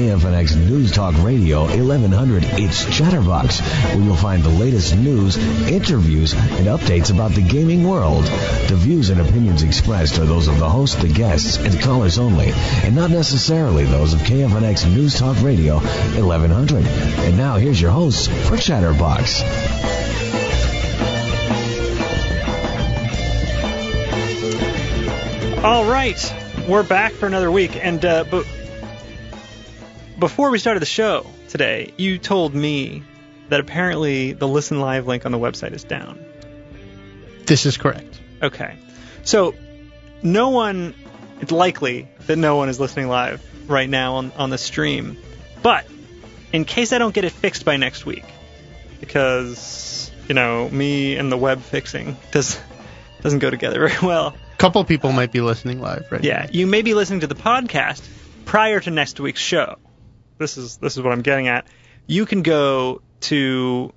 KFNX News Talk Radio 1100, it's Chatterbox, where you'll find the latest news, interviews, and updates about the gaming world. The views and opinions expressed are those of the host, the guests, and callers only, and not necessarily those of KFNX News Talk Radio 1100. And now here's your host for Chatterbox. All right, we're back for another week, and uh, but before we started the show today, you told me that apparently the Listen Live link on the website is down. This is correct. Okay, so no one, it's likely that no one is listening live right now on on the stream, but in case I don't get it fixed by next week, because you know me and the web fixing does doesn't go together very well. A couple people might be listening live right Yeah, now. you may be listening to the podcast prior to next week's show. This is this is what I'm getting at. You can go to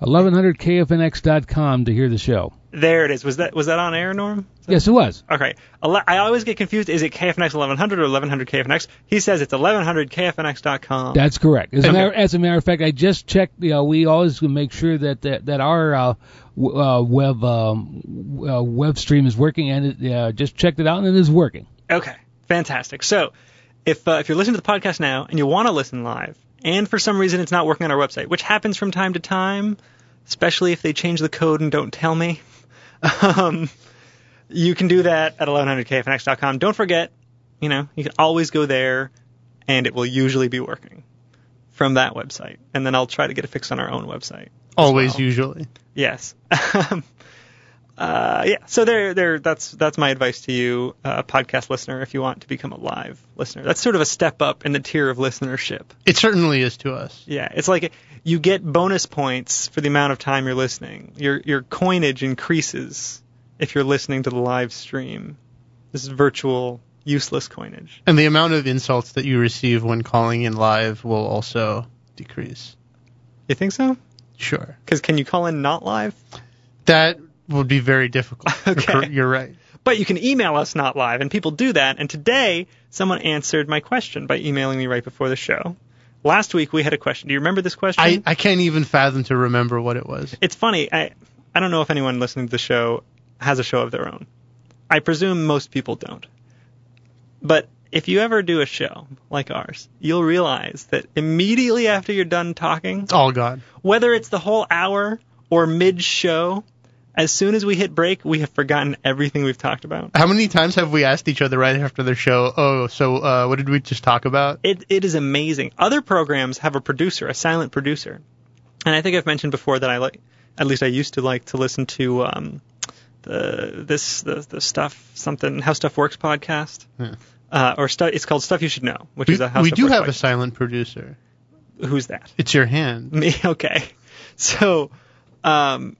1100kfnx.com to hear the show. there. It is. Was that was that on air, Norm? Yes, it was. Okay. I always get confused. Is it KFNX 1100 or 1100 KFNX? He says it's 1100 KFNX.com. That's correct. As, a matter, as a matter of fact, I just checked. You know, we always make sure that that, that our uh, w- uh, web um, uh, web stream is working, and it, uh, just checked it out, and it is working. Okay, fantastic. So, if uh, if you're listening to the podcast now and you want to listen live, and for some reason it's not working on our website, which happens from time to time, especially if they change the code and don't tell me, um, you can do that at 1100kfnx.com. Don't forget, you know, you can always go there, and it will usually be working from that website, and then I'll try to get it fixed on our own website. Always, well. usually. Yes. uh, yeah. So there, there. That's that's my advice to you, uh, podcast listener, if you want to become a live listener. That's sort of a step up in the tier of listenership. It certainly is to us. Yeah. It's like you get bonus points for the amount of time you're listening. Your your coinage increases if you're listening to the live stream. This is virtual useless coinage. And the amount of insults that you receive when calling in live will also decrease. You think so? Sure. Because can you call in not live? That would be very difficult. You're Okay. You're right. But you can email us not live, and people do that. And today, someone answered my question by emailing me right before the show. Last week we had a question. Do you remember this question? I, I can't even fathom to remember what it was. it's funny. I I don't know if anyone listening to the show has a show of their own. I presume most people don't. But if you ever do a show like ours, you'll realize that immediately after you're done talking, It's all gone. whether it's the whole hour or mid show, as soon as we hit break, we have forgotten everything we've talked about. How many times have we asked each other right after the show, oh, so uh, what did we just talk about? It it is amazing. Other programs have a producer, a silent producer, and I think I've mentioned before that I like, at least I used to like to listen to um, the this the the stuff something how stuff works podcast, Yeah. uh, or stu- it's called Stuff You Should Know, which We, is a how we do have a silent producer. Who's that? It's your hand. Me. Okay. So, um,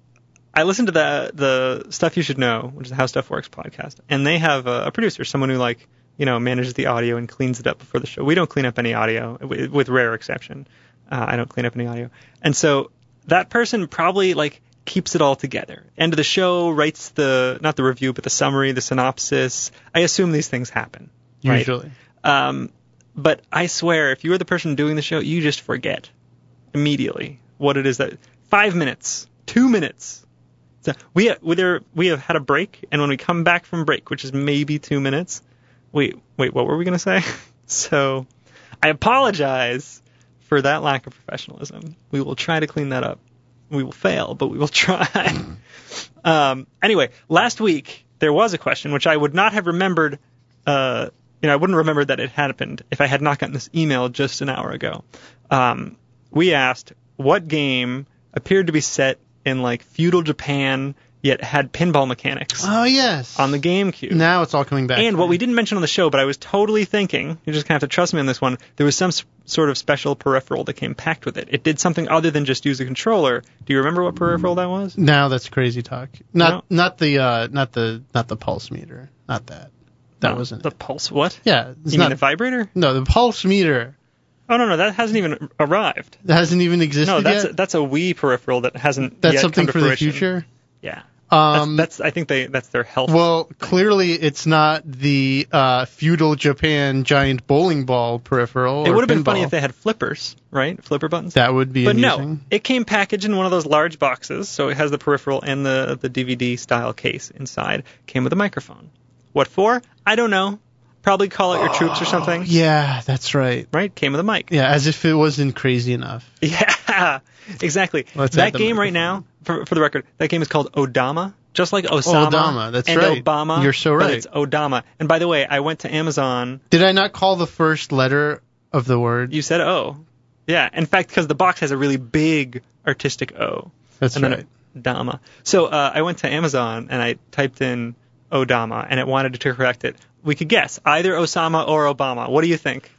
I listened to the the stuff you should know, which is the How Stuff Works podcast, and they have a, a producer, someone who like you know manages the audio and cleans it up before the show. We don't clean up any audio, with, with rare exception. Uh, I don't clean up any audio, and so that person probably like keeps it all together. End of the show, writes the not the review, but the summary, the synopsis. I assume these things happen. right? Usually. Um, but I swear, if you were the person doing the show, you just forget immediately what it is that five minutes, two minutes. So we have, we there we have had a break, and when we come back from break, which is maybe two minutes, wait wait what were we gonna say? so I apologize for that lack of professionalism. We will try to clean that up. We will fail, but we will try. um, anyway, last week there was a question which I would not have remembered. Uh, you know, I wouldn't remember that it happened if I had not gotten this email just an hour ago. Um, we asked what game appeared to be set in like feudal Japan, yet had pinball mechanics Oh, yes. on the GameCube. Now it's all coming back. And what we didn't mention on the show, but I was totally thinking, you're just gonna have to trust me on this one. There was some sort of special peripheral that came packed with it. It did something other than just use a controller. Do you remember what peripheral that was? Now that's crazy talk. Not No. not the uh not the not the pulse meter. Not that. That No, wasn't the it. pulse. What? Yeah, it's you not mean the vibrator? No, the pulse meter Oh no, no, that hasn't even arrived. that hasn't even existed No, that's yet. that's a Wii peripheral that hasn't. that's yet something come to for the fruition. future. Yeah. Um, that's, that's I think they that's their health. well, clearly it's not the uh, feudal Japan giant bowling ball peripheral. it would have been funny if they had flippers, right? Flipper buttons. That would be but amusing. no, it came packaged in one of those large boxes, so it has the peripheral and the the DVD style case inside. Came with a microphone. What for? I don't know. Probably call out your troops or something. Yeah, that's right. Right? Came with a mic. Yeah, as if it wasn't crazy enough. Yeah, exactly. Let's that game right now, for, for the record, that game is called Odama, just like Osama Odama, that's and right. Obama. You're so right. it's Odama. And by the way, I went to Amazon. Did I not call the first letter of the word? You said O. Yeah, in fact, because the box has a really big artistic O. That's and right. then Dama. So uh, I went to Amazon and I typed in Odama, and it wanted to correct it. We could guess either Osama or Obama. What do you think?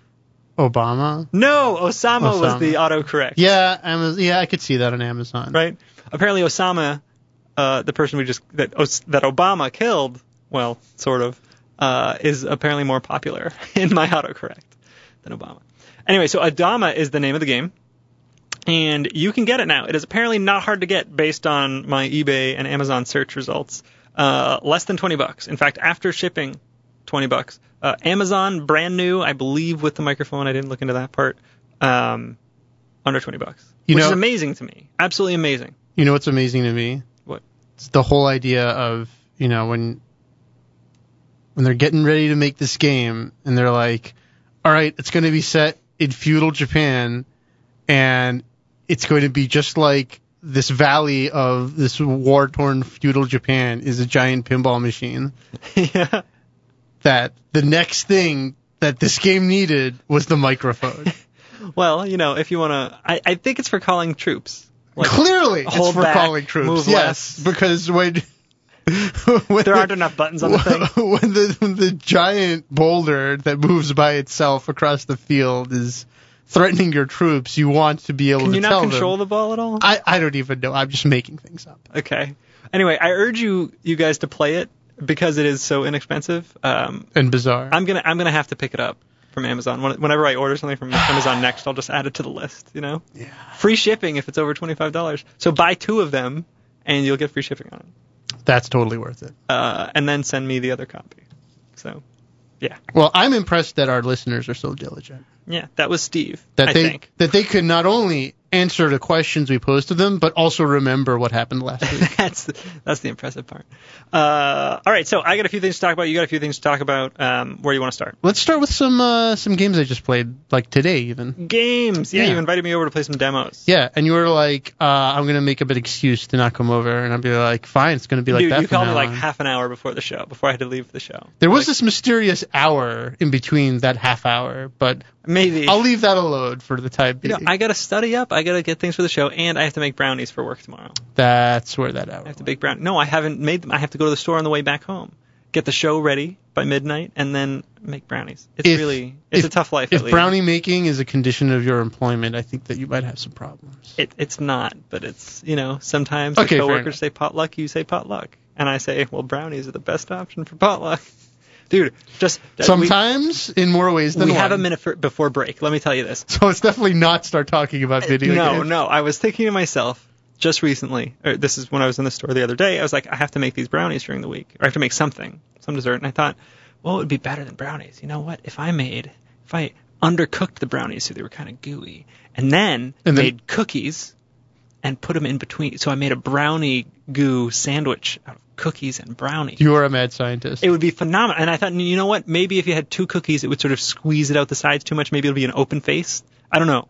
Obama. No, Osama, was Osama. the autocorrect. Yeah, yeah, I could see that on Amazon. right? Apparently, Osama, uh, the person we just that Os- that Obama killed, well, sort of, uh, is apparently more popular in my autocorrect than Obama. Anyway, so Odama is the name of the game, and you can get it now. It is apparently not hard to get based on my eBay and Amazon search results. Uh, less than twenty bucks. In fact, after shipping, twenty bucks. Uh, Amazon, brand new, I believe, with the microphone. I didn't look into that part. Um, under twenty bucks, You which is amazing to me. Absolutely amazing. You know what's amazing to me? What? It's the whole idea of you know when when they're getting ready to make this game and they're like, all right, it's going to be set in feudal Japan, and it's going to be just like this valley of this war torn feudal Japan is a giant pinball machine. yeah. That the next thing that this game needed was the microphone. Well, you know, if you want to, I, I think it's for calling troops. Like, Clearly, it's for back, calling troops. yes, less. because when, when there aren't enough buttons on the thing. when the when the giant boulder that moves by itself across the field is threatening your troops, you want to be able Can to you not control them. the ball at all? I I don't even know. I'm just making things up. Okay. Anyway, I urge you, you guys, to play it because it is so inexpensive. Um, And bizarre. I'm gonna, I'm gonna have to pick it up from Amazon. Whenever I order something from Amazon next, I'll just add it to the list. You know, yeah. free shipping if it's over twenty five dollars. So buy two of them, and you'll get free shipping on it. That's totally worth it. Uh, and then send me the other copy. So, yeah, Well, I'm impressed that our listeners are so diligent. yeah, that was Steve. That I they think. that they could not only answer the questions we posed to them, but also remember what happened last week. that's the, that's the impressive part. Uh, all right, so I got a few things to talk about. You got a few things to talk about. Um, where do you want to start? Let's start with some uh, some games I just played, like today even. Games. Yeah, Yeah. you invited me over to play some demos. Yeah, and you were like, uh, "I'm gonna make up an excuse to not come over," and I'd be like, "Fine, it's gonna be like Dude, that." you called me like on." half an hour before the show, before I had to leave the show. There was Like, this mysterious hour in between that half hour, but maybe. I'll leave that alone for the time you being. know, I got to study up. I got to get things for the show, and I have to make brownies for work tomorrow. That's where that hour. I have to bake brown. No, I haven't made them. I have to go to the store on the way back home, get the show ready by midnight, and then make brownies. It's If- really, it's if- a tough life. If at least. brownie making is a condition of your employment, I think that you might have some problems. It, it's not, but it's you know sometimes Okay, the coworkers say potluck, you say potluck, and I say well brownies are the best option for potluck. Dude, just we- Sometimes in more ways we, than one. We have a minute for, before break. Let me tell you this. So let's definitely not start talking about uh, video no, games. no, no. I was thinking to myself just recently. Or this is when I was in the store the other day. I was like, I have to make these brownies during the week, or I have to make something, some dessert, and I thought, well, it would be better than brownies. You know what? If I made, if I undercooked the brownies so they were kind of gooey, and then And then- made cookies and put them in between. So I made a brownie goo sandwich out of cookies and brownies. You are a mad scientist. It would be phenomenal. And I thought, you know what? Maybe if you had two cookies, it would sort of squeeze it out the sides too much. Maybe it'll be an open face. I don't know.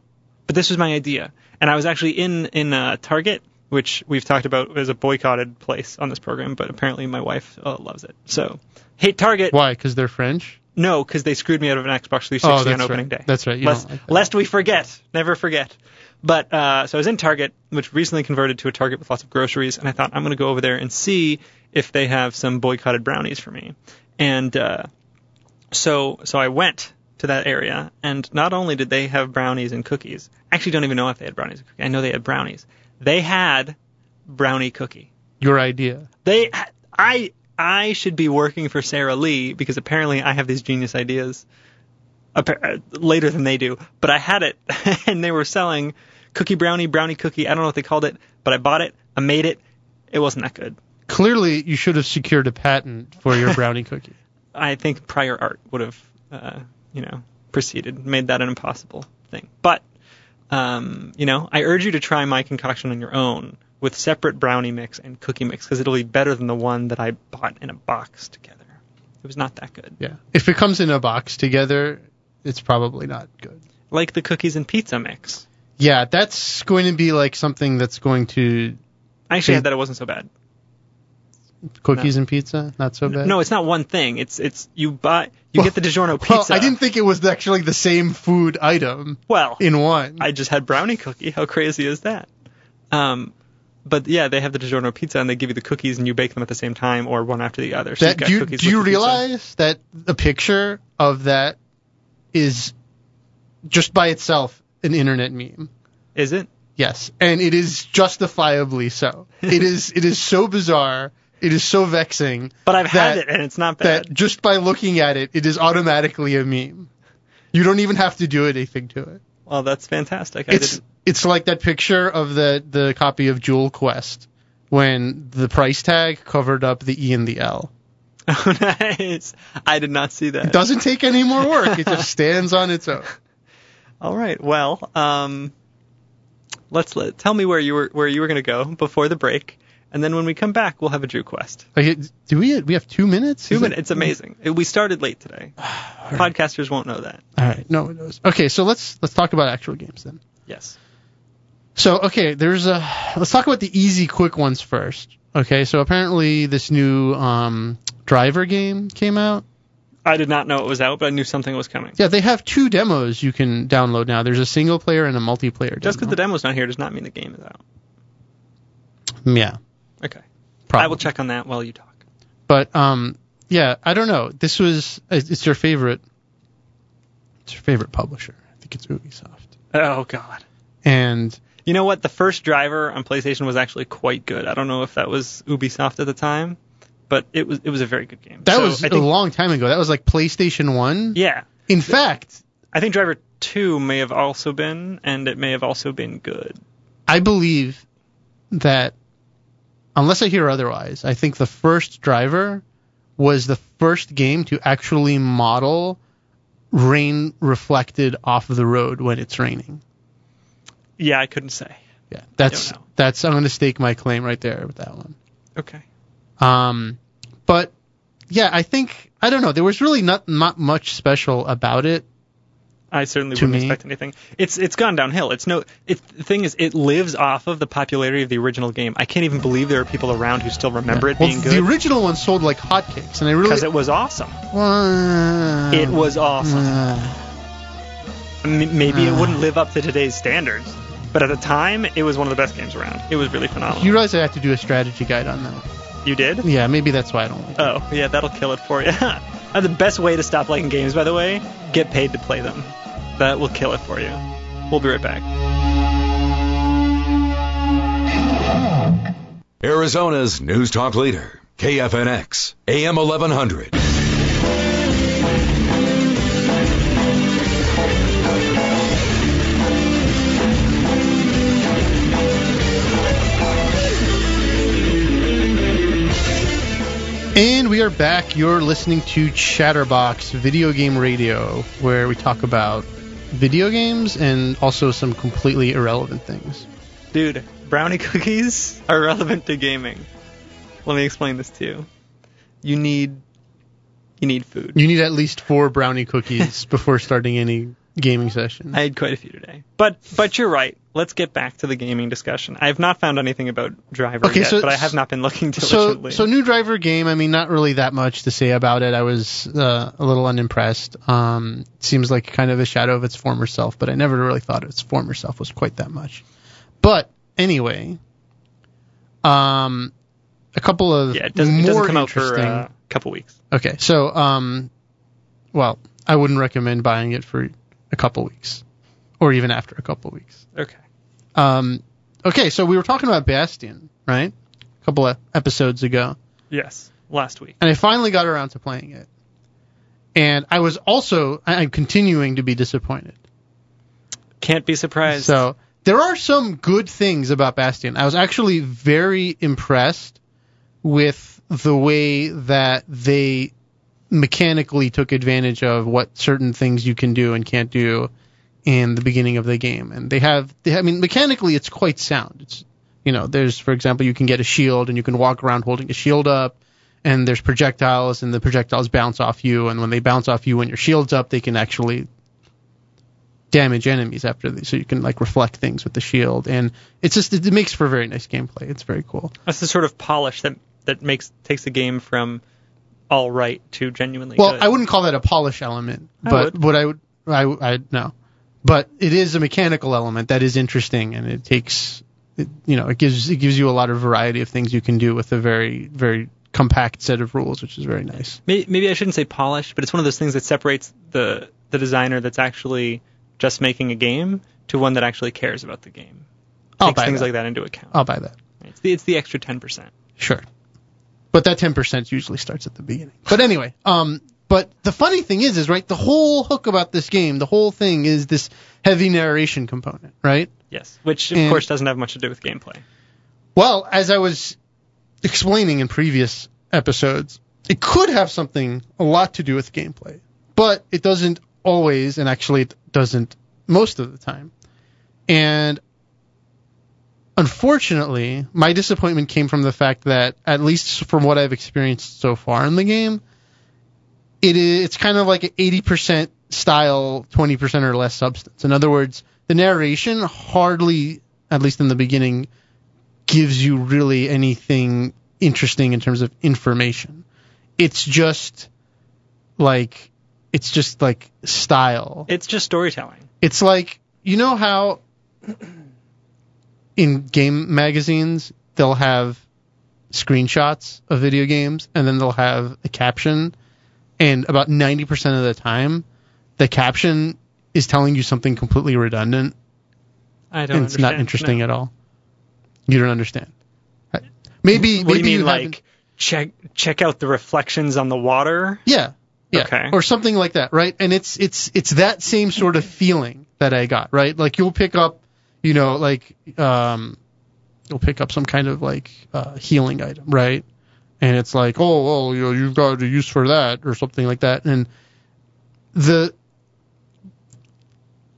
But this was my idea. And I was actually in in uh, Target, which we've talked about as a boycotted place on this program, but apparently my wife uh, loves it. So, hate Target. Why? Because they're French. No, because they screwed me out of an Xbox 360 Oh, on opening right. day. That's right. You Lest, like that. lest we forget. Never forget. But uh, so I was in Target, which recently converted to a Target with lots of groceries, and I thought I'm going to go over there and see if they have some boycotted brownies for me. And uh, so so I went to that area, and not only did they have brownies and cookies, I actually don't even know if they had brownies and cookies. I know they had brownies. They had brownie cookie. Your idea. They, I, I should be working for Sara Lee because apparently I have these genius ideas later than they do. But I had it, and they were selling cookie brownie, brownie cookie. I don't know what they called it, but I bought it. I made it. It wasn't that good. clearly you should have secured a patent for your brownie cookie. I think prior art would have, uh, you know, proceeded, made that an impossible thing. But, um, you know, I urge you to try my concoction on your own with separate brownie mix and cookie mix because it'll be better than the one that I bought in a box together. It was not that good. Yeah. If it comes in a box together, it's probably not good. Like the cookies and pizza mix. Yeah, that's going to be like something that's going to I actually had that it wasn't so bad. cookies and pizza, not so bad. No, it's not one thing. It's it's you buy you get the DiGiorno Well, pizza. I didn't think it was actually the same food item Well, in one. I just had brownie cookie. How crazy is that? Um, but yeah, they have the DiGiorno pizza and they give you the cookies and you bake them at the same time or one after the other. So that, do you, cookies do you the pizza. realize that the picture of that is just by itself an internet meme? Is it? Yes, and it is justifiably so. it is it is so bizarre. It is so vexing. But I've that, had it and it's not bad. That just by looking at it, it is automatically a meme. You don't even have to do anything to it. well, that's fantastic. I It's didn't. it's like that picture of the the copy of Jewel Quest when the price tag covered up the E and the L. Oh, nice. I did not see that. It doesn't take any more work. It just stands on its own. All right. Well, um, let's let tell me where you were where you were going to go before the break, and then when we come back, we'll have a Drew quest. Like, do we we have two minutes? Two minutes. It's amazing. We started late today. Podcasters won't know that. All right, no one knows. Okay, so let's let's talk about actual games then. Yes. So okay, there's a let's talk about the easy, quick ones first. Okay, so apparently this new um, driver game came out. I did not know it was out, but I knew something was coming. Yeah, they have two demos you can download now. There's a single player and a multiplayer. Just because demo. the demo's not here does not mean the game is out. yeah, Okay. probably. I will check on that while you talk. But um, yeah, I don't know. This was it's your favorite. It's your favorite publisher. I think it's Ubisoft. Oh God. And You know what? The first driver on PlayStation was actually quite good. I don't know if that was Ubisoft at the time, but it was it was a very good game. that So was I a think, long time ago. That was like PlayStation One. yeah. In fact, I think Driver Two may have also been, and it may have also been good. I believe that unless I hear otherwise, I think the first driver was the first game to actually model rain reflected off of the road when it's raining. Yeah, I couldn't say. Yeah, that's that's I'm going to stake my claim right there with that one. Okay. Um, but yeah, I think I don't know. There was really not not much special about it. I certainly wouldn't me- expect anything. It's it's gone downhill. It's no. It, the thing is, it lives off of the popularity of the original game. I can't even believe there are people around who still remember it well, being good. the original one sold like hotcakes, and I really because it was awesome. Well, It was awesome. uh, M- maybe it wouldn't live up to today's standards, but at the time, it was one of the best games around. It was really phenomenal. you realize I have to do a strategy guide on that. You did? Yeah, maybe that's why I don't like it. Oh, yeah, that'll kill it for you. Uh, the best way to stop liking games, by the way, get paid to play them. That will kill it for you. We'll be right back. Arizona's news talk leader, KFNX, AM 1100. And we are back. You're listening to Chatterbox Video Game Radio, where we talk about video games and also some completely irrelevant things. Dude, brownie cookies are relevant to gaming. Let me explain this to you. You need you need food. You need at least four brownie cookies before starting any gaming session. I had quite a few today. But but you're right. Let's get back to the gaming discussion. I have not found anything about Driver Okay, yet, so- but I have not been looking so, diligently. so new driver game. I mean, not really that much to say about it. I was uh, a little unimpressed. Um, seems like kind of a shadow of its former self, but I never really thought its former self was quite that much. But anyway, um, a couple of yeah, it doesn't, it doesn't come out for uh, a couple weeks. Okay, so um, well, I wouldn't recommend buying it for a couple weeks, or even after a couple weeks. Okay. Um, okay, so we were talking about Bastion, right? A couple of episodes ago, Yes, last week. and I finally got around to playing it, and I was also I'm continuing to be disappointed. Can't be surprised. So there are some good things about Bastion. I was actually very impressed with the way that they mechanically took advantage of what certain things you can do and can't do in the beginning of the game. And they have, they I mean, mechanically it's quite sound. It's, you know, there's, for example, you can get a shield and you can walk around holding a shield up. And there's projectiles, and the projectiles bounce off you. And when they bounce off you when your shield's up, they can actually damage enemies after these, so you can like reflect things with the shield, and it's just it, makes for very nice gameplay. It's very cool. That's the sort of polish that that makes takes the game from all right to genuinely Well, good. I wouldn't call that a polish element, I but would. what I would I I no, but it is a mechanical element that is interesting, and it takes it, you know it gives it gives you a lot of variety of things you can do with a very very compact set of rules, which is very nice. Maybe, maybe I shouldn't say polish, but it's one of those things that separates the the designer that's actually just making a game to one that actually cares about the game. I'll Takes buy things that. like that into account. I'll buy that. It's the it's the extra ten percent. Sure. But that 10% usually starts at the beginning. But anyway, um, but the funny thing is, is right, the whole hook about this game, the whole thing is this heavy narration component, right? Yes, which of And- course doesn't have much to do with gameplay. Well, as I was explaining in previous episodes, it could have something a lot to do with gameplay, but it doesn't always, and actually it doesn't most of the time. And unfortunately, my disappointment came from the fact that, at least from what I've experienced so far in the game, it is it's kind of like an 80% style, 20% or less substance. In other words, the narration hardly, at least in the beginning, gives you really anything interesting in terms of information. It's just like it's just like style. It's just storytelling. It's like you know how in game magazines they'll have screenshots of video games and then they'll have a caption and about 90% of the time the caption is telling you something completely redundant I don't. and it's not interesting No. at all. You don't understand. Maybe What maybe do you mean, haven't- like check check out the reflections on the water? Yeah. Yeah. Okay. Or something like that, right? And it's it's it's that same sort of feeling that I got, right? Like you'll pick up, you know, like um you'll pick up some kind of like uh healing item, right? And it's like, oh, well, you know, you've got a use for that or something like that. And the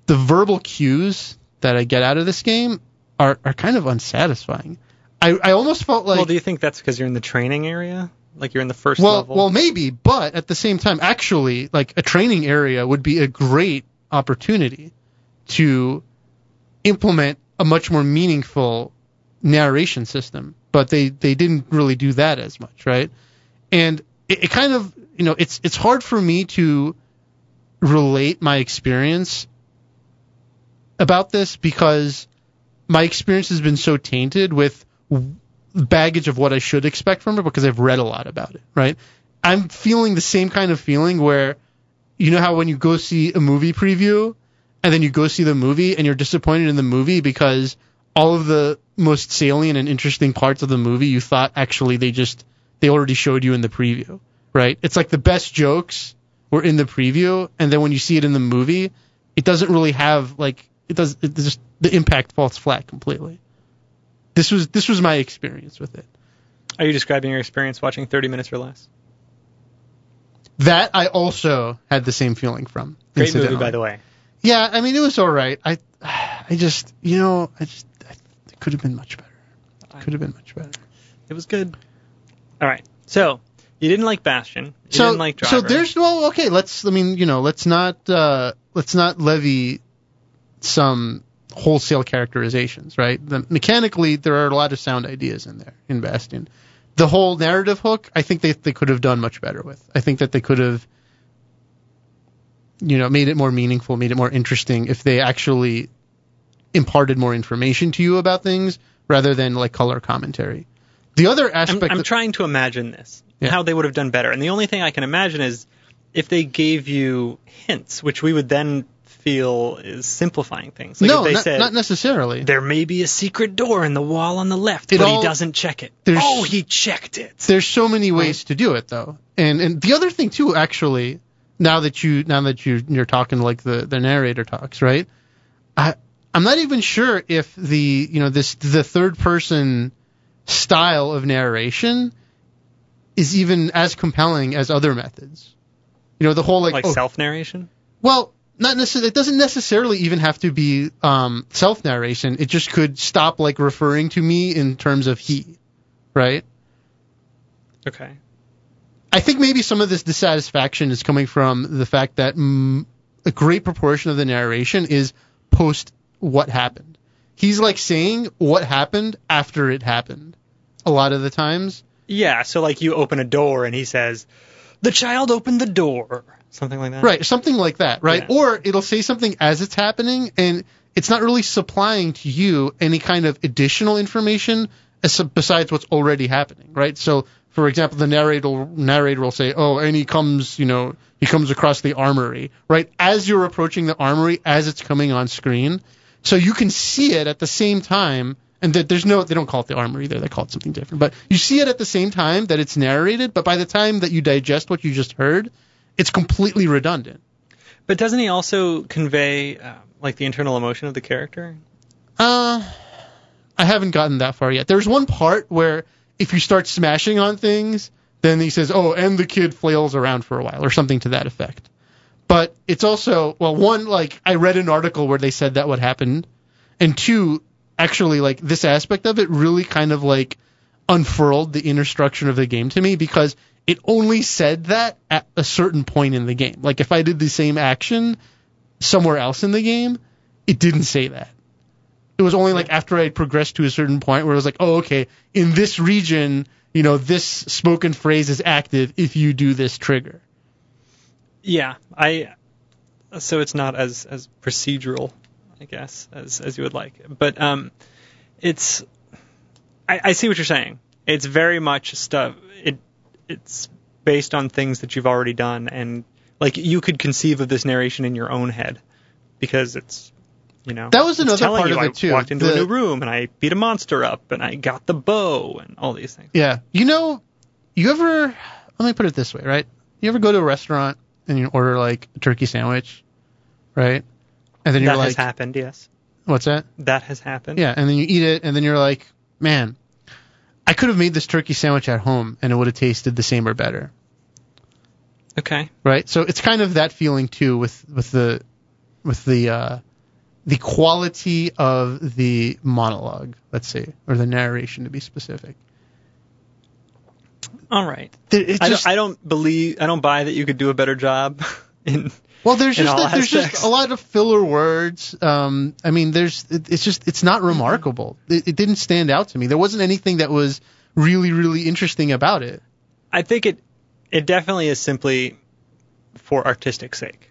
the verbal cues that I get out of this game are are kind of unsatisfying. I I almost felt like well, do you think that's because you're in the training area? Like you're in the first well, level? well, maybe, but at the same time, actually, like a training area would be a great opportunity to implement a much more meaningful narration system. But they they didn't really do that as much, right? And it, it kind of you know it's it's hard for me to relate my experience about this because my experience has been so tainted with baggage of what I should expect from it because I've read a lot about it, right? I'm feeling the same kind of feeling where you know how when you go see a movie preview and then you go see the movie and you're disappointed in the movie because all of the most salient and interesting parts of the movie you thought actually they just they already showed you in the preview, right? It's like the best jokes were in the preview and then when you see it in the movie, it doesn't really have like it does it just the impact falls flat completely. This was this was my experience with it. Are you describing your experience watching 30 minutes or less? That I also had the same feeling from. Great movie, by the way. Yeah, I mean it was all right. I I just you know I just I, it could have been much better. It could have been much better. It was good. All right. So you didn't like Bastion. You so didn't like Driver. so there's well okay let's I mean you know let's not uh let's not levy some wholesale characterizations right. The, mechanically there are a lot of sound ideas in there in Bastion. The whole narrative hook I think they they could have done much better with. I think that they could have you know made it more meaningful, made it more interesting if they actually imparted more information to you about things rather than like color commentary. The other I'm, aspect I'm that- trying to imagine this, Yeah. how they would have done better. And the only thing I can imagine is if they gave you hints, which we would then feel is simplifying things. Like no, if they not, said, not necessarily. there may be a secret door in the wall on the left, It but all- he doesn't check it. Oh, he checked it. there's so many ways to do it though and and the other thing too actually now that you now that you you're talking like the the narrator talks right i i'm not even sure if the you know this the third person style of narration is even as compelling as other methods. You know, the whole like, Like oh, self narration. well, not necessarily. It doesn't necessarily even have to be um, self narration. It just could stop like referring to me in terms of he, right? Okay. I think maybe some of this dissatisfaction is coming from the fact that mm, a great proportion of the narration is post what happened. He's like saying what happened after it happened. A lot of the times. Yeah. So like you open a door and he says, "The child opened the door." Something like that. Right, something like that, right? Yeah. Or it'll say something as it's happening, and it's not really supplying to you any kind of additional information as, besides what's already happening, right? So, for example, the narrator narrator will say, "Oh, and he comes, you know, he comes across the armory," right? As you're approaching the armory, as it's coming on screen, so you can see it at the same time. And that there's no, they don't call it the armory there, they call it something different. But you see it at the same time that it's narrated, but by the time that you digest what you just heard, it's completely redundant. But doesn't he also convey uh, like the internal emotion of the character? Uh, I haven't gotten that far yet. There's one part where if you start smashing on things, then he says, "Oh, and the kid flails around for a while," or something to that effect. But it's also well, one like I read an article where they said that would happen, and two, actually like this aspect of it really kind of like unfurled the inner structure of the game to me because it only said that at a certain point in the game. Like if I did the same action somewhere else in the game, it didn't say that. It was only like after I progressed to a certain point where it was like, oh, okay, in this region, you know, this spoken phrase is active if you do this trigger. Yeah. I. So it's not as as procedural, I guess, as as you would like. But um, it's. I, I see what you're saying. It's very much stuff. It it's based on things that you've already done, and like you could conceive of this narration in your own head because it's you know That was another part you of it, too. walked into The- a new room and I beat a monster up and I got the bow and all these things. Yeah. You know, you ever, let me put it this way, right? You ever go to a restaurant and you order like a turkey sandwich, right? And then you're that like, has happened. Yes, what's that? that has happened. Yeah, and then you eat it, and then you're like, man, I could have made this turkey sandwich at home, and it would have tasted the same or better, Okay. right? So it's kind of that feeling too with with the with the uh, the quality of the monologue, let's say, or the narration to be specific. All right. It I, don't, I don't believe. I don't buy that you could do a better job. In well, there's in just that, there's aspects. just a lot of filler words. Um, I mean, there's it, it's just it's not remarkable. It, it didn't stand out to me. There wasn't anything that was really really interesting about it. I think it it definitely is simply for artistic sake,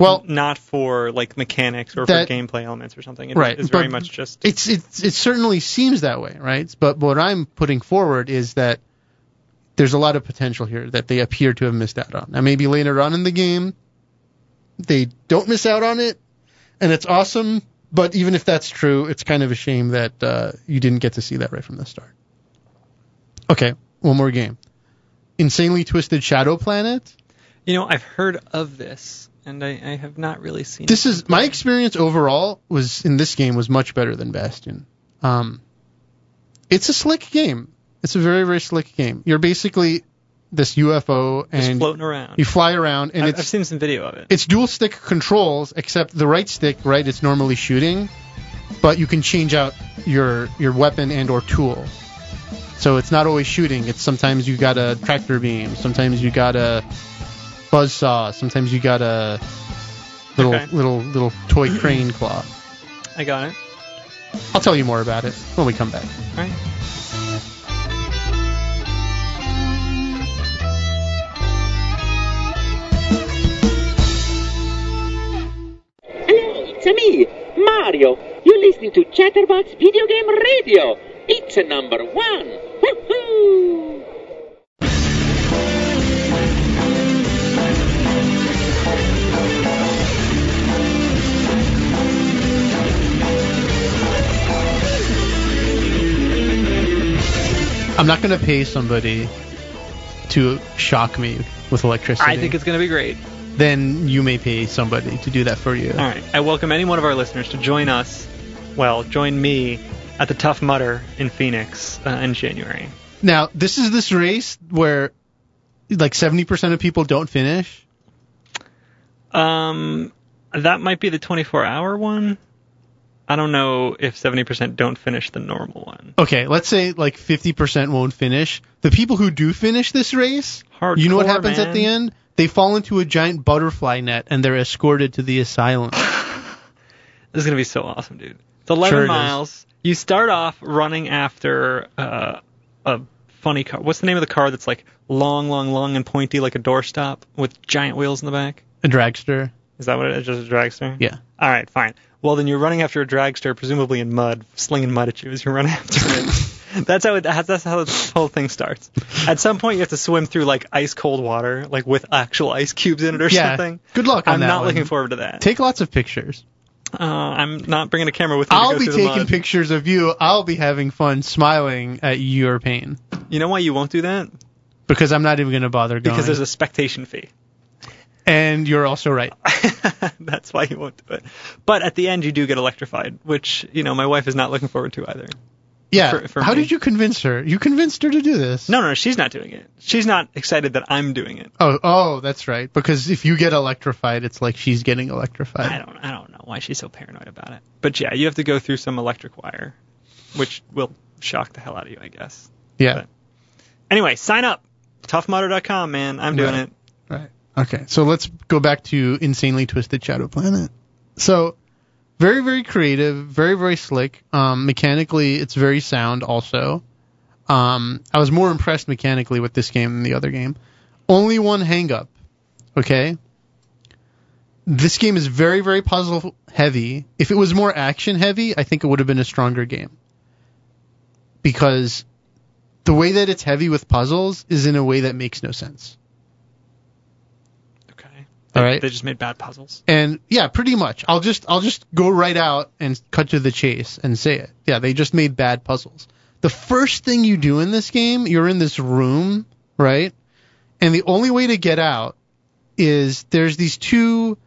Well, not for like mechanics or That- for gameplay elements or something. It, Right, It's very much just. it's it it certainly seems that way, right? But what I'm putting forward is that there's a lot of potential here that they appear to have missed out on. Now maybe later on in the game they don't miss out on it and it's awesome, but even if that's true, it's kind of a shame that uh, you didn't get to see that right from the start. Okay, one more game. Insanely Twisted Shadow Planet. You know, I've heard of this, and I, I have not really seen. This it. is my experience overall was in this game was much better than Bastion. Um, it's a slick game. It's a very very slick game. You're basically this UFO just and floating around. you fly around and I've, it's I've seen some video of it. it's dual stick controls except the right stick right it's normally shooting, but you can change out your your weapon and or tool. So it's not always shooting. It's sometimes you got a tractor beam, sometimes you got a buzz saw, sometimes you got a little Okay. little little toy crane claw. I got it. I'll tell you more about it when we come back. All right. Hello, it's me, Mario. You're listening to Chatterbox Video Game Radio. It's a number one. Woohoo! I'm not going to pay somebody to shock me with electricity. I think it's going to be great. then you may pay somebody to do that for you. All right. I welcome any one of our listeners to join us. Well, join me at the Tough Mudder in Phoenix uh, in January. Now, this is this race where like 70% of people don't finish. Um, that might be the 24 hour one. I don't know if 70% don't finish the normal one. Okay, let's say like 50% won't finish. The people who do finish this race, Hardcore, you know what happens man. at the end? They fall into a giant butterfly net and they're escorted to the asylum. This is gonna be so awesome, dude. It's 11 Sure it is. miles. You start off running after uh, a funny car. What's the name of the car that's like long, long, long and pointy, like a doorstop with giant wheels in the back? a dragster. Is that what it is? Just a dragster? Yeah. All right, fine. Well, then you're running after a dragster, presumably in mud, slinging mud at you as you run after it. that's how it, that's how this whole thing starts. At some point, you have to swim through like ice cold water, like with actual ice cubes in it or Yeah. something. Good luck on I'm not one. looking forward to that. Take lots of pictures. Uh, I'm not bringing a camera with me. I'll be the taking pictures of you. I'll be having fun smiling at your pain You know why you won't do that? because I'm not even going to bother going. Because there's a spectation fee. And you're also right. That's why you won't do it. But at the end, you do get electrified, which you know my wife is not looking forward to either. Yeah. For- for How me. did you convince her? You convinced her to do this. No, no, she's not doing it. She's not excited that I'm doing it. Oh, oh, that's right. Because if you get electrified, it's like she's getting electrified. I don't, I don't know why she's so paranoid about it. But yeah, you have to go through some electric wire, which will shock the hell out of you, I guess. yeah. But- Anyway, sign up. Toughmudder.com, man. I'm doing Right. it. Right. Okay. So let's go back to insanely twisted Shadow Planet. So very, very creative, very, very slick. Um, mechanically, it's very sound. Also, um, I was more impressed mechanically with this game than the other game. Only one hang up. Okay. This game is very, very puzzle heavy. If it was more action heavy, I think it would have been a stronger game. Because the way that it's heavy with puzzles is in a way that makes no sense. Okay. They- right. They just made bad puzzles. And yeah, pretty much. I'll just I'll just go right out and cut to the chase and say it. Yeah, they just made bad puzzles. The first thing you do in this game, you're in this room, right? And the only way to get out is there's these two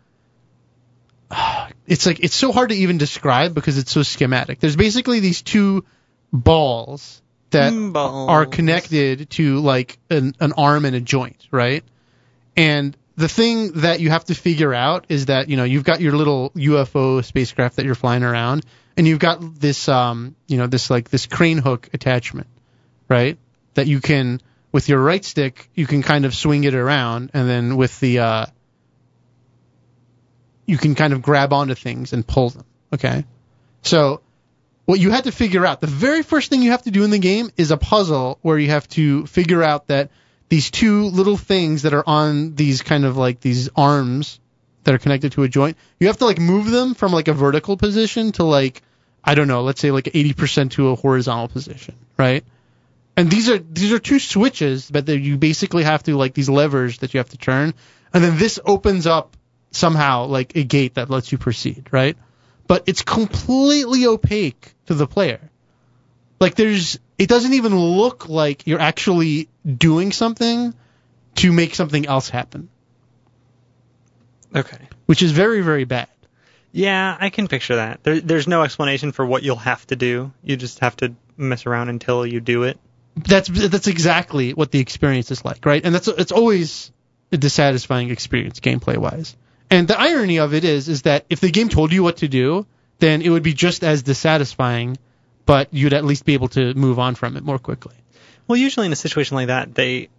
it's like it's so hard to even describe because it's so schematic. There's basically these two balls that mm, Balls. are connected to like an, an arm and a joint, right? And the thing that you have to figure out is that you know you've got your little UFO spacecraft that you're flying around, and you've got this um you know this like this crane hook attachment, right? That you can with your right stick you can kind of swing it around, and then with the uh you can kind of grab onto things and pull them. Okay, so what you had to figure out the very first thing you have to do in the game is a puzzle where you have to figure out that these two little things that are on these kind of like these arms that are connected to a joint you have to like move them from like a vertical position to like i don't know let's say like 80% to a horizontal position right? And these are these are two switches but that you basically have to like these levers that you have to turn. And then this opens up somehow like a gate that lets you proceed right? But it's completely opaque to the player. Like there's it doesn't even look like you're actually doing something to make something else happen, Okay. which is very very bad. Yeah, I can picture that. There, there's no explanation for what you'll have to do. You just have to mess around until you do it. That's that's exactly what the experience is like, right? And that's it's always a dissatisfying experience gameplay wise. And the irony of it is is that if the game told you what to do, then it would be just as dissatisfying, but you'd at least be able to move on from it more quickly. Well, usually in a situation like that, they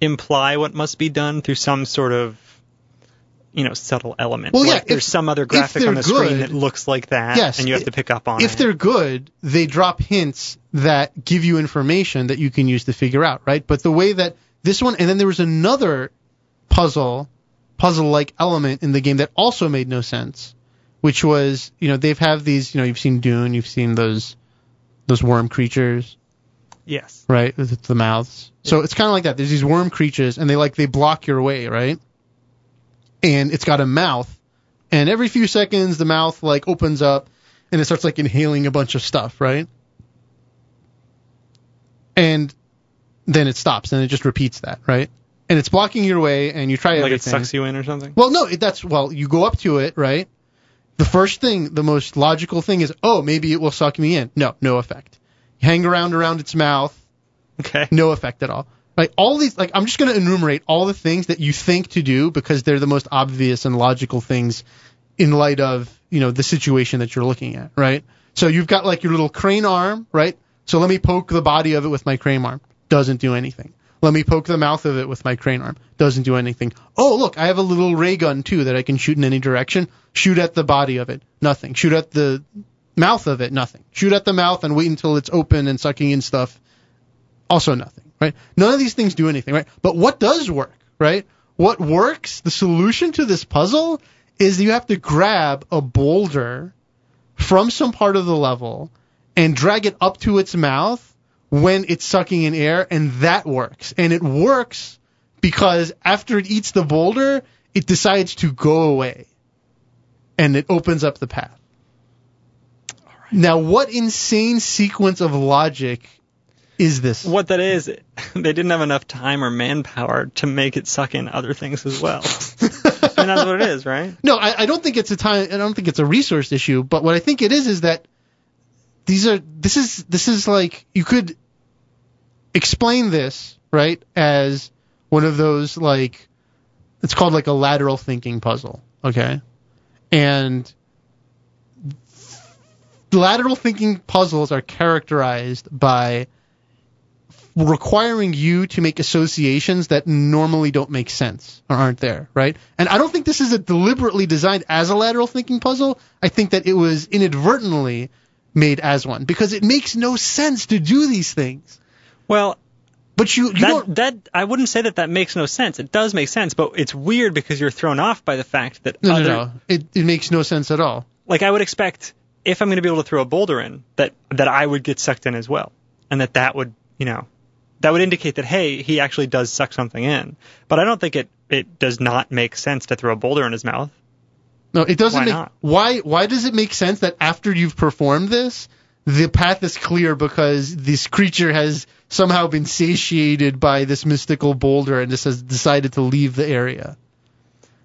imply what must be done through some sort of, you know, subtle element. Well, yeah, Like there's if- some other graphic on the screen that looks like that, Yes, and you have to pick up on if it. they're good, they drop hints that give you information that you can use to figure out, right? But the way that this one, and then there was another puzzle, puzzle-like element in the game that also made no sense, which was, you know, they've have these, you know, you've seen Dune, you've seen those, those worm creatures, yes. right, with the mouths. So it's kind of like that. There's these worm creatures, and they like they block your way, right? And it's got a mouth, and every few seconds the mouth like opens up, and it starts like inhaling a bunch of stuff, right? And then it stops, and it just repeats that, right? And it's blocking your way, and you try to. Like it sucks you in or something. Well, no, it, that's well, you go up to it, right? The first thing, the most logical thing is, oh, maybe it will suck me in. No, no effect. You hang around around its mouth, Okay. No effect at all. Like all these, like I'm just going to enumerate all the things that you think to do because they're the most obvious and logical things in light of you know the situation that you're looking at, right? So you've got like your little crane arm, right? So let me poke the body of it with my crane arm. Doesn't do anything. Let me poke the mouth of it with my crane arm. Doesn't do anything. Oh, look, I have a little ray gun too that I can shoot in any direction. Shoot at the body of it. Nothing. Shoot at the mouth of it. Nothing. Shoot at the mouth and wait until it's open and sucking in stuff. Also nothing, right? None of these things do anything, right? But what does work, right? What works, the solution to this puzzle is you have to grab a boulder from some part of the level and drag it up to its mouth when it's sucking in air, and that works. And it works because after it eats the boulder, it decides to go away. And it opens up the path. Now, what insane sequence of logic is this? What that is, they didn't have enough time or manpower to make it suck in other things as well. and that's what it is, right? No, I, I don't think it's a time. I don't think it's a resource issue. But what I think it is is that these are. This is this is like you could explain this right as one of those like it's called like a lateral thinking puzzle. Okay, and lateral thinking puzzles are characterized by requiring you to make associations that normally don't make sense or aren't there, right? And I don't think this is a deliberately designed as a lateral thinking puzzle. I think that it was inadvertently made as one because it makes no sense to do these things. Well, But you, you that, that I wouldn't say that that makes no sense. It does make sense, but it's weird because you're thrown off by the fact that No, other, no, no. It, it makes no sense at all. like I would expect if I'm going to be able to throw a boulder in that that I would get sucked in as well, and that that would you know that would indicate that hey he actually does suck something in. But I don't think it it does not make sense to throw a boulder in his mouth. No, it doesn't Why make. not? Why? Why does it make sense that after you've performed this, the path is clear because this creature has somehow been satiated by this mystical boulder and just has decided to leave the area?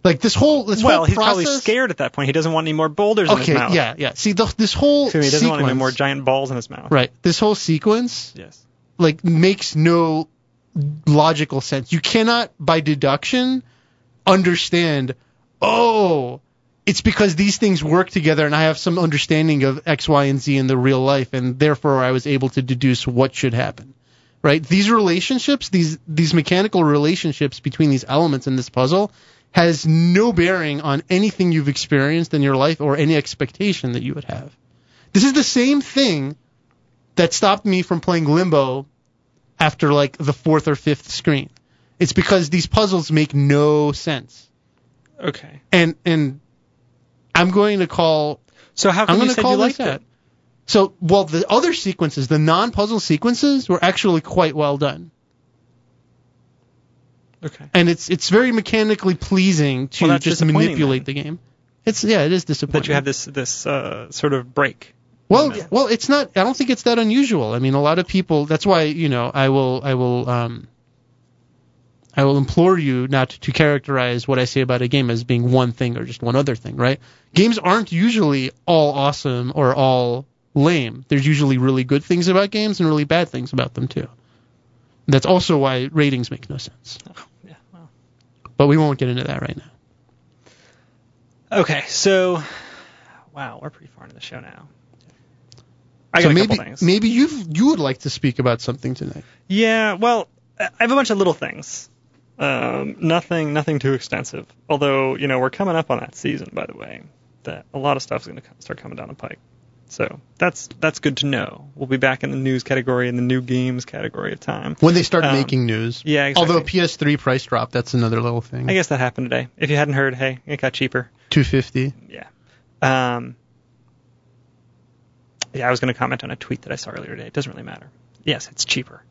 Like this whole this well, whole he's process. probably scared at that point. He doesn't want any more boulders in his Okay, mouth. yeah, yeah. See, the, this whole So he doesn't sequence, want any more giant balls in his mouth. right? This whole sequence Yes. like makes no logical sense. You cannot by deduction understand, oh, it's because these things work together and I have some understanding of X, Y, and Z in the real life and therefore I was able to deduce what should happen. Right? These relationships, these these mechanical relationships between these elements in this puzzle has no bearing on anything you've experienced in your life or any expectation that you would have. This is the same thing that stopped me from playing Limbo after like the fourth or fifth screen. It's because these puzzles make no sense. Okay. And and I'm going to call So how I'm going you to call you this liked it? out. So, well, the other sequences, the non-puzzle sequences, were actually quite well done, Okay. and it's it's very mechanically pleasing to Well, just manipulate the game. It's yeah, it is disappointing. That you have this this uh, sort of break. Well, well, it's not. I don't think it's that unusual. I mean, a lot of people. That's why you know I will I will um I will implore you not to characterize what I say about a game as being one thing or just one other thing. Right? Games aren't usually all awesome or all lame. There's usually really good things about games and really bad things about them too. That's also why ratings make no sense. Oh, yeah. Well. But we won't get into that right now. Okay. So, wow, we're pretty far into the show now. I got so a maybe couple things. maybe you you would like to speak about something tonight. Yeah, well, I have a bunch of little things. Um, nothing, nothing too extensive. Although, you know, we're coming up on that season, by the way. That a lot of stuff's going to start coming down the pike. So that's that's good to know. We'll be back in the news category and the new games category of time. When they start Um, making news. yeah, exactly. Although PS3 price drop, that's another little thing. I guess that happened today. If you hadn't heard, hey, it got cheaper. 250. Yeah. Um, yeah, I was going to comment on a tweet that I saw earlier today. It doesn't really matter. Yes, it's cheaper.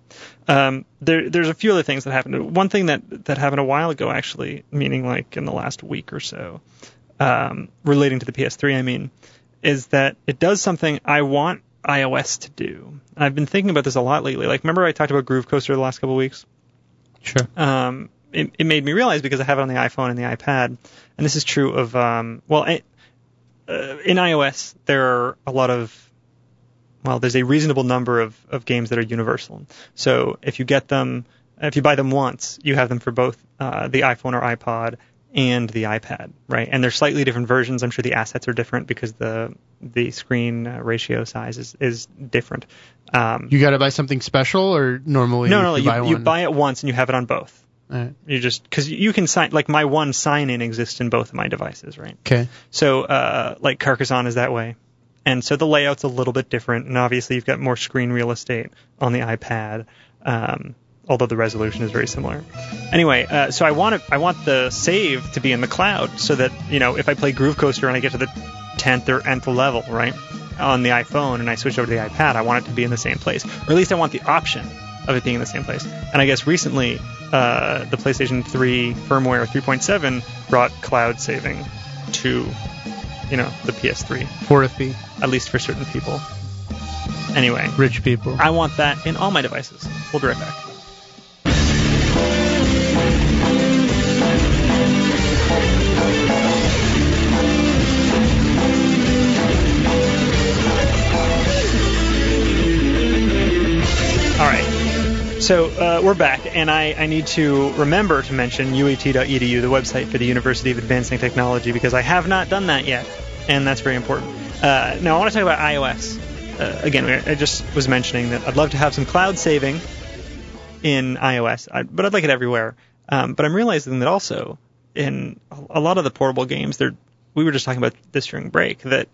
Um, there, there's a few other things that happened. One thing that that happened a while ago, actually, meaning like in the last week or so, um, relating to the PS3, I mean, is that it does something I want iOS to do. I've been thinking about this a lot lately. Like, remember I talked about Groove Coaster the last couple of weeks? Sure. um, it, it made me realize because I have it on the iPhone and the iPad, and this is true of um, well, uh, in iOS there are a lot of well, there's a reasonable number of, of games that are universal. So if you get them, if you buy them once, you have them for both uh, the iPhone or iPod and the iPad, right? And they're slightly different versions. I'm sure the assets are different because the the screen uh, ratio size is, is different. Um, You got to buy something special, or normally no, no, you, you, buy you buy it once and you have it on both. Alright. You just because you can sign like my one sign in exists in both of my devices, right? Okay. So, uh, like Carcassonne is that way. And so the layout's a little bit different, and obviously you've got more screen real estate on the iPad, um, although the resolution is very similar. Anyway, uh, so I want it, I want the save to be in the cloud, so that you know if I play Groove Coaster and I get to the tenth or nth level, right, on the iPhone, and I switch over to the iPad, I want it to be in the same place, or at least I want the option of it being in the same place. And I guess recently, uh, the PlayStation 3 firmware 3.7 brought cloud saving to, you know, the PS3, For a fee, at least for certain people. Anyway, rich people. I want that in all my devices. We'll be right back. So uh, we're back, and I, I need to remember to mention UAT.edu, the website for the University of Advancing Technology, because I have not done that yet, and that's very important. Uh, now, I want to talk about iOS. Uh, again, I just was mentioning that I'd love to have some cloud saving in iOS, but I'd like it everywhere. Um, but I'm realizing that also in a lot of the portable games, we were just talking about this during break, that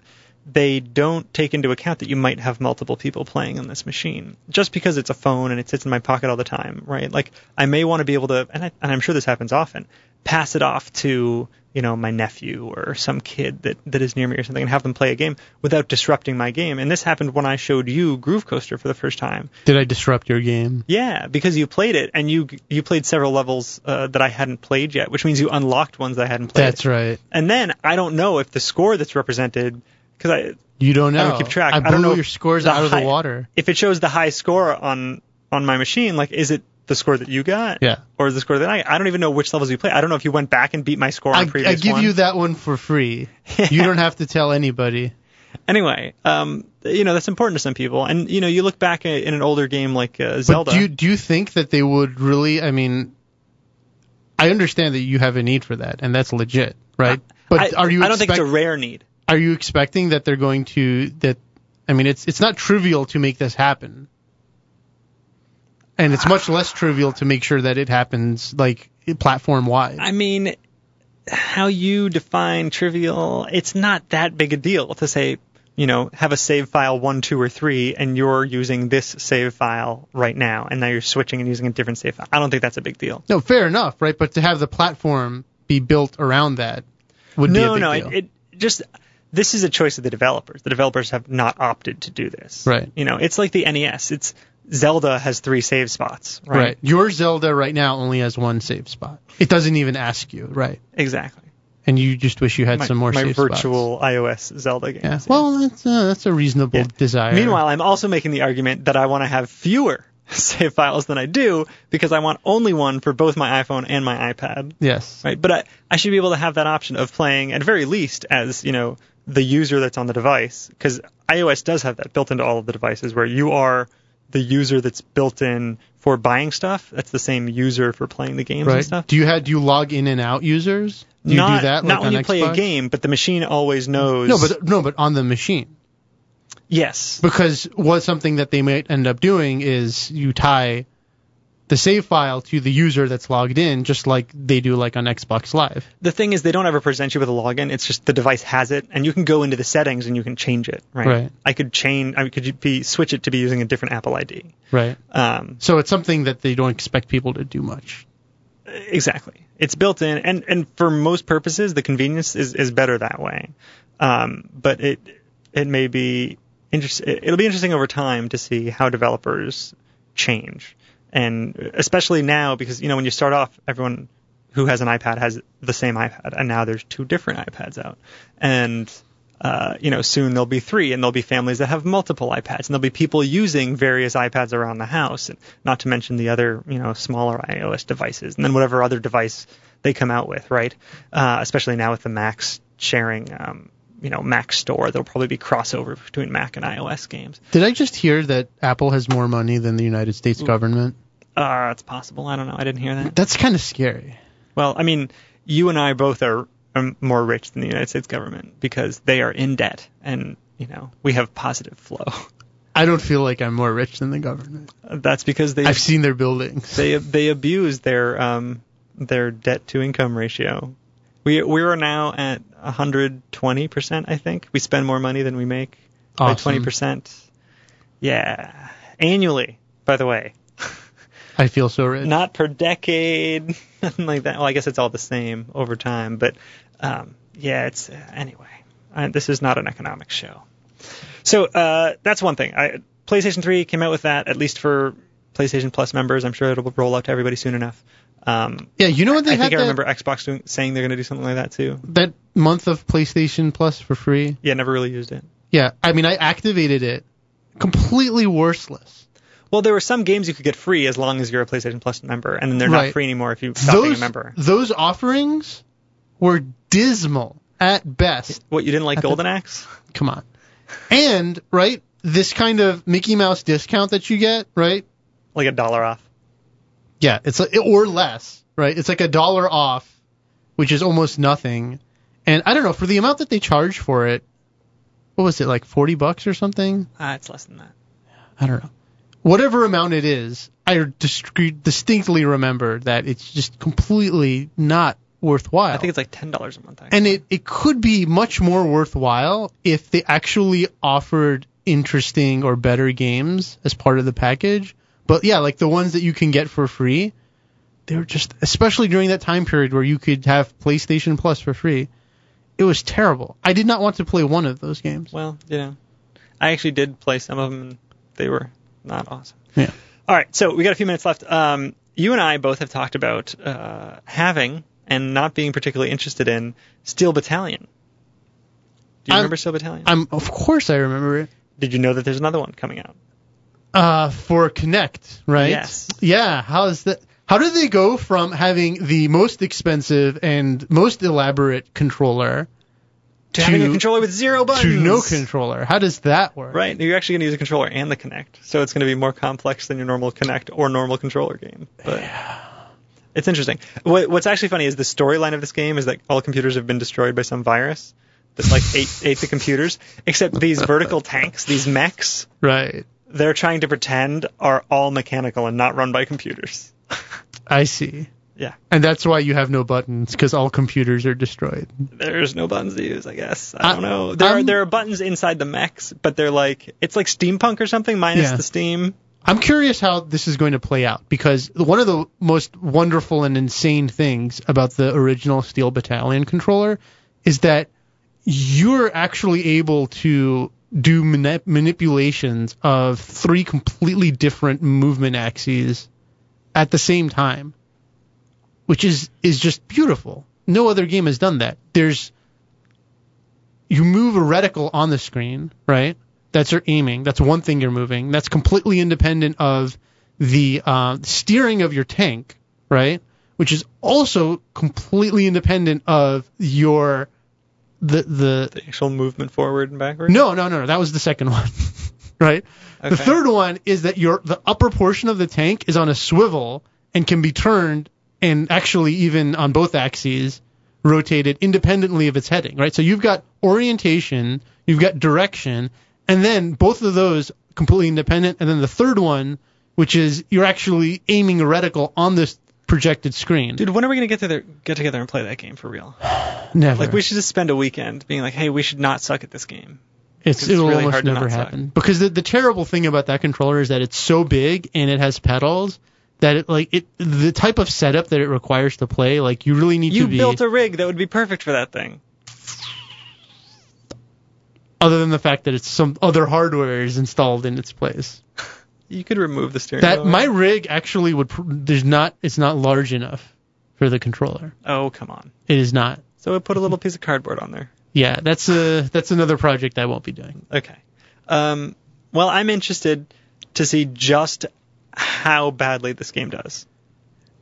they don't take into account that you might have multiple people playing on this machine. Just because it's a phone and it sits in my pocket all the time, right? Like I may want to be able to, and, I, and I'm sure this happens often, pass it off to you know my nephew or some kid that that is near me or something, and have them play a game without disrupting my game. And this happened when I showed you Groove Coaster for the first time. Did I disrupt your game? Yeah, because you played it and you you played several levels uh, that I hadn't played yet, which means you unlocked ones that I hadn't played. That's right. And then I don't know if the score that's represented because I You don't know. I don't keep track. I I don't know your scores out of high- the water. if it shows the high score on on my machine, like is it the score that you got? Yeah. Or is the score that I I don't even know which levels you play. I don't know if you went back and beat my score on I, previous I give one. you that one for free. You don't have to tell anybody. Anyway, um, you know that's important to some people, and you know you look back in an older game like uh, Zelda. But do you do you think that they would really? I mean, I understand that you have a need for that, and that's legit, right? But I, are you? I don't think it's a rare need. Are you expecting that they're going to that? I mean, it's it's not trivial to make this happen, and it's much less trivial to make sure that it happens like platform wide. I mean, how you define trivial, it's not that big a deal to say, you know, have a save file one, two, or three, and you're using this save file right now, and now you're switching and using a different save file. I don't think that's a big deal. No, fair enough, right? But to have the platform be built around that would be a no, big no, deal. it, it just this is a choice of the developers. The developers have not opted to do this. Right. You know, it's like the NES. It's Zelda has three save spots. Right. right. Your Zelda right now only has one save spot. It doesn't even ask you, right? Exactly. And you just wish you had My, some more my save virtual iOS Zelda spots. Yeah. games. Well, that's uh, that's a reasonable Yeah. desire. Meanwhile, I'm also making the argument that I want to have fewer save files than I do because I want only one for both my iPhone and my iPad. yes. Right. But I, I should be able to have that option of playing at very least as, you know, the user that's on the device because iOS does have that built into all of the devices where you are the user that's built in for buying stuff. That's the same user for playing the games and stuff. Do you have do you log in and out users? Do you not do that like not when you play a game, but the machine always knows. No, but no, but on the machine. Yes, Because what something that they might end up doing is you tie the save file to the user that's logged in, just like they do like on Xbox Live. the thing is they don't ever present you with a login. It's just the device has it, and you can go into the settings and you can change it. Right. Right. I could change. I could be switch it to be using a different Apple ID. Right. Um, So it's something that they don't expect people to do much. exactly. It's built in, and and for most purposes, the convenience is is better that way. Um, but it it may be interest. It'll be interesting over time to see how developers change, and especially now because you know when you start off, everyone who has an iPad has the same iPad, and now there's two different iPads out, and uh, you know soon there'll be three, and there'll be families that have multiple iPads, and there'll be people using various iPads around the house, and not to mention the other you know smaller iOS devices, and then whatever other device they come out with, right? Uh, especially now with the Macs sharing. Um, you know Mac Store. There'll probably be crossover between Mac and iOS games. Did I just hear that Apple has more money than the United States government? Uh, it's possible. I don't know. I didn't hear that. That's kind of scary. Well, I mean, you and I both are um, more rich than the United States government because they are in debt, and you know we have positive flow. I don't feel like I'm more rich than the government. That's because they I've seen their buildings. they they abuse their um their debt to income ratio. We we are now at 120 percent. I think we spend more money than we make by 20 percent. Yeah, annually. By the way, I feel so rich. not per decade, nothing like that. Well, I guess it's all the same over time, but um, yeah, it's anyway. Uh, this is not an economics show. So uh, that's one thing. I, PlayStation 3 came out with that, at least for PlayStation Plus members. I'm sure it'll roll out to everybody soon enough. Um, yeah, you know what they I think I that, remember Xbox doing, saying they're going to do something like that too. that month of PlayStation Plus for free. Yeah, never really used it. Yeah, I mean I activated it, completely worthless. Well, there were some games you could get free as long as you're a PlayStation Plus member, and then they're Right. not free anymore if you stop being a member. those offerings were dismal at best. What you didn't like Golden Axe? Come on. And right, this kind of Mickey Mouse discount that you get, right? Like a dollar off. Yeah, it's like, or less, right? It's like a dollar off, which is almost nothing. And I don't know for the amount that they charge for it. What was it like forty bucks or something? Ah, it's less than that. I don't know. Whatever amount it is, I discre- distinctly remember that it's just completely not worthwhile. I think it's like ten dollars a month. Actually. and it, it could be much more worthwhile if they actually offered interesting or better games as part of the package. But yeah, like the ones that you can get for free, they were just, especially during that time period where you could have PlayStation Plus for free, it was terrible. I did not want to play one of those games. Well, you know, I actually did play some of them, and they were not awesome. Yeah. All right, so we got a few minutes left. Um, you and I both have talked about uh, having and not being particularly interested in Steel Battalion. Do you I'm- remember Steel Battalion? I'm, of course, I remember it. Did you know that there's another one coming out? Uh, for Kinect, right? Yes. Yeah. How's that? How did they go from having the most expensive and most elaborate controller To, having a controller with zero buttons. to no controller? How does that work? Right, you're actually going to use a controller and the Kinect, so it's going to be more complex than your normal Kinect or normal controller game. But it's interesting. What, what's actually funny is the storyline of this game is that all computers have been destroyed by some virus that like ate, ate the computers. Except these vertical tanks, these mechs, Right. They're trying to pretend are all mechanical and not run by computers. I see. Yeah, And that's why you have no buttons because all computers are destroyed. there's no buttons to use. I guess I I- don't know. There are I'm- there are buttons inside the mechs, but they're like it's like steampunk or something minus Yeah. the steam. I'm curious how this is going to play out because one of the most wonderful and insane things about the original Steel Battalion controller is that you're actually able to do manip- manipulations of three completely different movement axes at the same time, which is is just beautiful. No other game has done that. There's you move a reticle on the screen, right? That's your aiming. That's one thing you're moving. That's completely independent of the uh, steering of your tank, right? Which is also completely independent of your the the The actual movement forward and backward. no no no no that was the second one, right? The third one is that your the upper portion of the tank is on a swivel and can be turned and actually even on both axes rotated independently of its heading, right? So you've got orientation, you've got direction, and then both of those completely independent, and then the third one, which is you're actually aiming a reticle on this projected screen. Dude, when are we gonna get together, get together and play that game for real? Never. Like, we should just spend a weekend being like, hey, we should not suck at this game. It's, It's it'll really almost never not suck. happen because the, the terrible thing about that controller is that it's so big and it has pedals that it like it the type of setup that it requires to play like you really need You to be built a rig that would be perfect for that thing. other than the fact that it's some other hardware is installed in its place. You could remove the steering That wheel. my rig actually would pr- there's not it's not large enough for the controller. Oh, come on. It is not. So I put a little piece of cardboard on there. Yeah, that's a that's another project I won't be doing. Okay. Um, well, I'm interested to see just how badly this game does.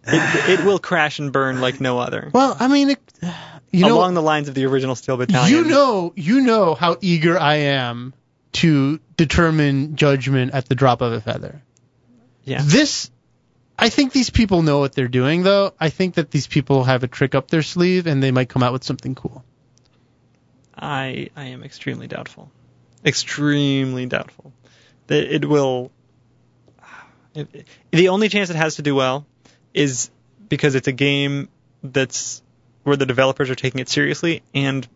It, it will crash and burn like no other. Well, I mean, it, you know, along the lines of the original Steel Battalion. you know, you know how eager I am to determine judgment at the drop of a feather. Yeah. This, I think these people know what they're doing, though. I think that these people have a trick up their sleeve, and they might come out with something cool. I I am extremely doubtful. Extremely doubtful that it will. It, it- the only chance it has to do well is because it's a game that's where the developers are taking it seriously and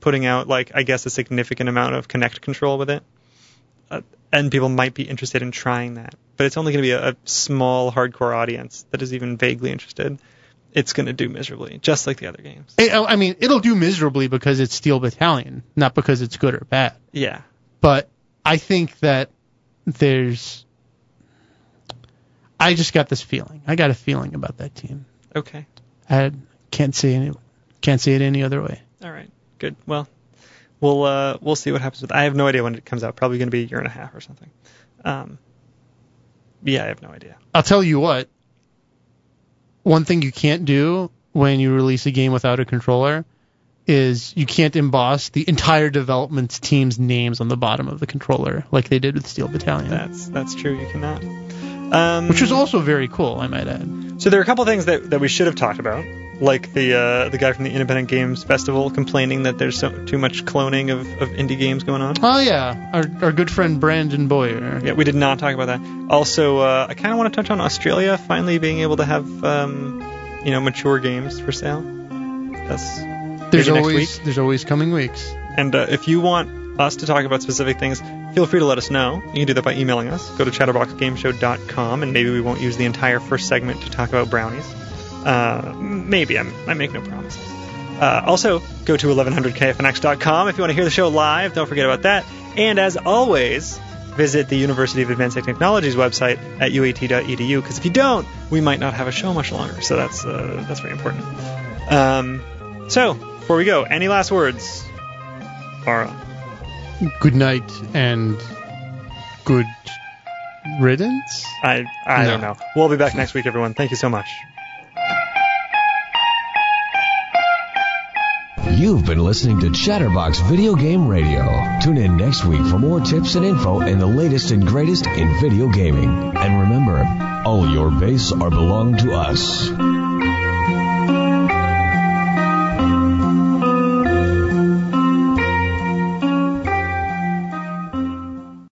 putting out like I guess a significant amount of Kinect control with it. Uh, and people might be interested in trying that, but it's only going to be a, a small hardcore audience that is even vaguely interested. It's going to do miserably, just like the other games. I, I mean, it'll do miserably because it's Steel Battalion, not because it's good or bad. Yeah, But I think that there's. I just got this feeling. I got a feeling about that team. okay. I can't say any, can't say it any other way. All right, good. Well, we'll uh, we'll see what happens with. I have no idea when it comes out. Probably going to be a year and a half or something. Um, yeah, I have no idea. I'll tell you what. One thing you can't do when you release a game without a controller is you can't emboss the entire development team's names on the bottom of the controller like they did with Steel Battalion, That's that's true. You cannot. Um, which was also very cool, I might add. so there are a couple things that, that we should have talked about, like the uh, the guy from the Independent Games Festival complaining that there's so, too much cloning of, of indie games going on. Oh yeah, our our good friend Brandon Boyer. Yeah, we did not talk about that. Also, uh, I kind of want to touch on Australia finally being able to have um, you know mature games for sale. That's There's always there's always coming weeks. And uh, if you want us to talk about specific things, feel free to let us know. You can do that by emailing us. Go to chatterboxgameshow.com, and maybe we won't use the entire first segment to talk about brownies. Uh, maybe. I'm, I make no promises. Uh, also, go to 1100kfnx.com if you want to hear the show live. Don't forget about that. And as always, visit the University of Advanced Technologies website at uat.edu because if you don't, we might not have a show much longer. So that's uh, that's very important. Um, so before we go, any last words, Mara? Good night and good riddance. I I No. don't know. We'll be back next week, everyone. Thank you so much. You've been listening to Chatterbox Video Game Radio. Tune in next week for more tips and info and the latest and greatest in video gaming. And remember, all your base are belong to us.